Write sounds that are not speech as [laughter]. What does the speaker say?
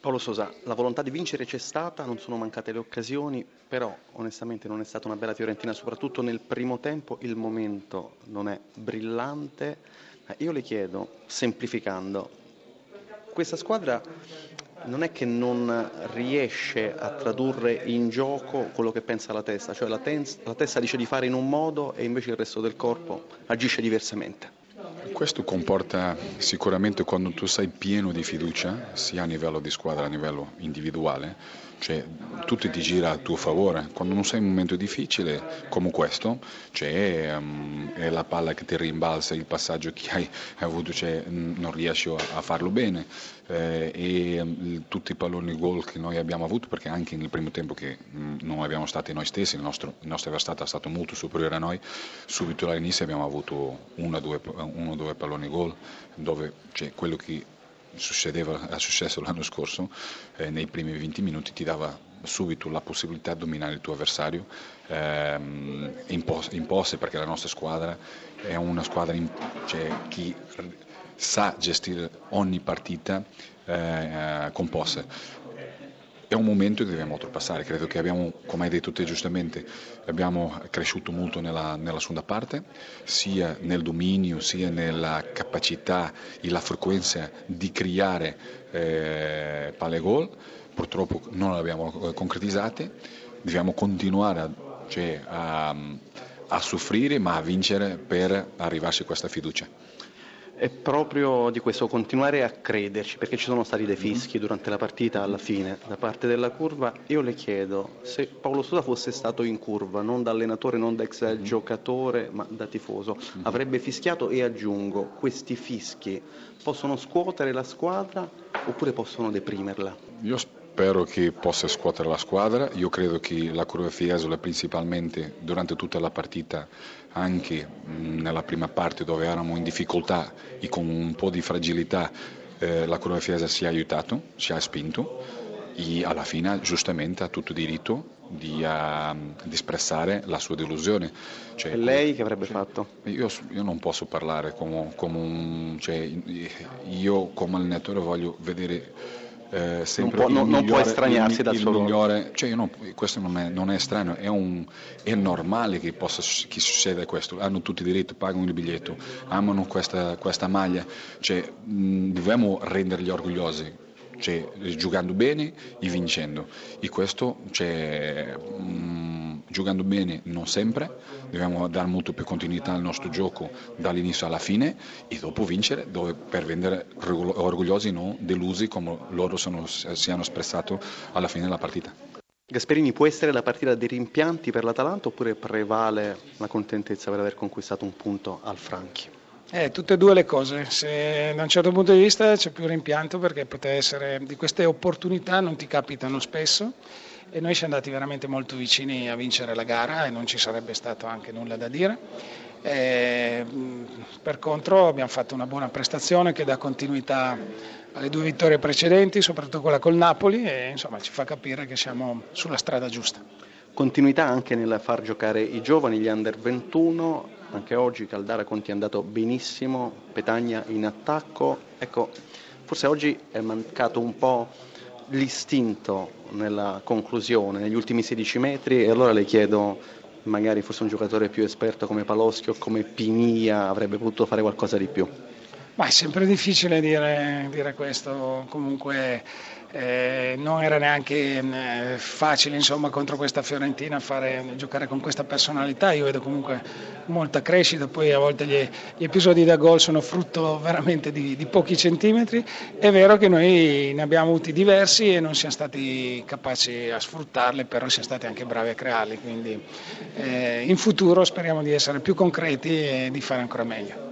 Paolo Sosa, la volontà di vincere c'è stata, non sono mancate le occasioni, però onestamente non è stata una bella Fiorentina, soprattutto nel primo tempo il momento non è brillante. Io le chiedo, semplificando, questa squadra non è che non riesce a tradurre in gioco quello che pensa la testa, cioè la, ten- la testa dice di fare in un modo e invece il resto del corpo agisce diversamente. Questo comporta sicuramente quando tu sei pieno di fiducia, sia a livello di squadra che a livello individuale, cioè tutto ti gira a tuo favore. Quando non sei in un momento difficile come questo, cioè, um, è la palla che ti rimbalza, il passaggio che hai avuto, cioè, non riesci a farlo bene eh, e um, tutti i palloni gol che noi abbiamo avuto, perché anche nel primo tempo che non abbiamo stati noi stessi, il nostro, il nostro avversario è stato molto superiore a noi, subito all'inizio abbiamo avuto uno o due, uno, due palloni gol dove cioè, quello che succedeva, [laughs] è successo l'anno scorso, eh, nei primi 20 minuti ti dava subito la possibilità di dominare il tuo avversario ehm, in, posse perché la nostra squadra è una squadra in, cioè, che sa gestire ogni partita eh, con posse è un momento che dobbiamo oltrepassare, credo che abbiamo, come hai detto te giustamente, abbiamo cresciuto molto nella, nella seconda parte, sia nel dominio, sia nella capacità e la frequenza di creare eh, palle gol, purtroppo non le abbiamo concretizzate, dobbiamo continuare a, cioè, a, a soffrire ma a vincere per arrivarci a questa fiducia è proprio di questo continuare a crederci, perché ci sono stati dei fischi durante la partita alla fine da parte della curva. Io le chiedo se Paolo Sosa fosse stato in curva, non da allenatore, non da ex mm-hmm. giocatore, ma da tifoso, mm-hmm. avrebbe fischiato e aggiungo, questi fischi possono scuotere la squadra oppure possono deprimerla? Io spero che possa scuotere la squadra, io credo che la curva Fiesole principalmente durante tutta la partita anche nella prima parte dove eravamo in difficoltà e con un po' di fragilità eh, la curva Fiesa si è aiutato, si è spinto e alla fine giustamente ha tutto diritto di, uh, di espressare la sua delusione. Cioè, e lei che avrebbe cioè, fatto? Io, io, non posso parlare come, come un... Cioè, io come allenatore voglio vedere eh, sempre non può, non, non può estraniarsi dal suo migliore, cioè non, questo non è, non è strano, è, un, è, normale che, possa, che succeda questo, hanno tutti i diritti, pagano il biglietto, amano questa, questa maglia, cioè, mh, dobbiamo renderli orgogliosi. Cioè, giocando bene e vincendo. E questo cioè, mh, giocando bene non sempre, dobbiamo dare molto più continuità al nostro gioco dall'inizio alla fine e dopo vincere dove, per vendere orgogliosi, non delusi come loro sono, si hanno espressato alla fine della partita. Gasperini può essere la partita dei rimpianti per l'Atalanta oppure prevale la contentezza per aver conquistato un punto al Franchi? Eh, tutte e due le cose, Se, da un certo punto di vista c'è più rimpianto perché poteva essere di queste opportunità non ti capitano spesso e noi siamo andati veramente molto vicini a vincere la gara e non ci sarebbe stato anche nulla da dire. E, per contro abbiamo fatto una buona prestazione che dà continuità alle due vittorie precedenti, soprattutto quella col Napoli e insomma ci fa capire che siamo sulla strada giusta. Continuità anche nel far giocare i giovani, gli under 21, anche oggi Caldara Conti è andato benissimo, Petagna in attacco, ecco, forse oggi è mancato un po' l'istinto nella conclusione, negli ultimi 16 metri e allora le chiedo, magari forse un giocatore più esperto come Paloschi o come Pinia avrebbe potuto fare qualcosa di più? Ma è sempre difficile dire, dire questo, comunque eh, non era neanche eh, facile insomma, contro questa Fiorentina fare, giocare con questa personalità, io vedo comunque molta crescita, poi a volte gli, gli episodi da gol sono frutto veramente di, di, pochi centimetri, è vero che noi ne abbiamo avuti diversi e non siamo stati capaci a sfruttarli, però siamo stati anche bravi a crearli, quindi eh, in futuro speriamo di essere più concreti e di fare ancora meglio.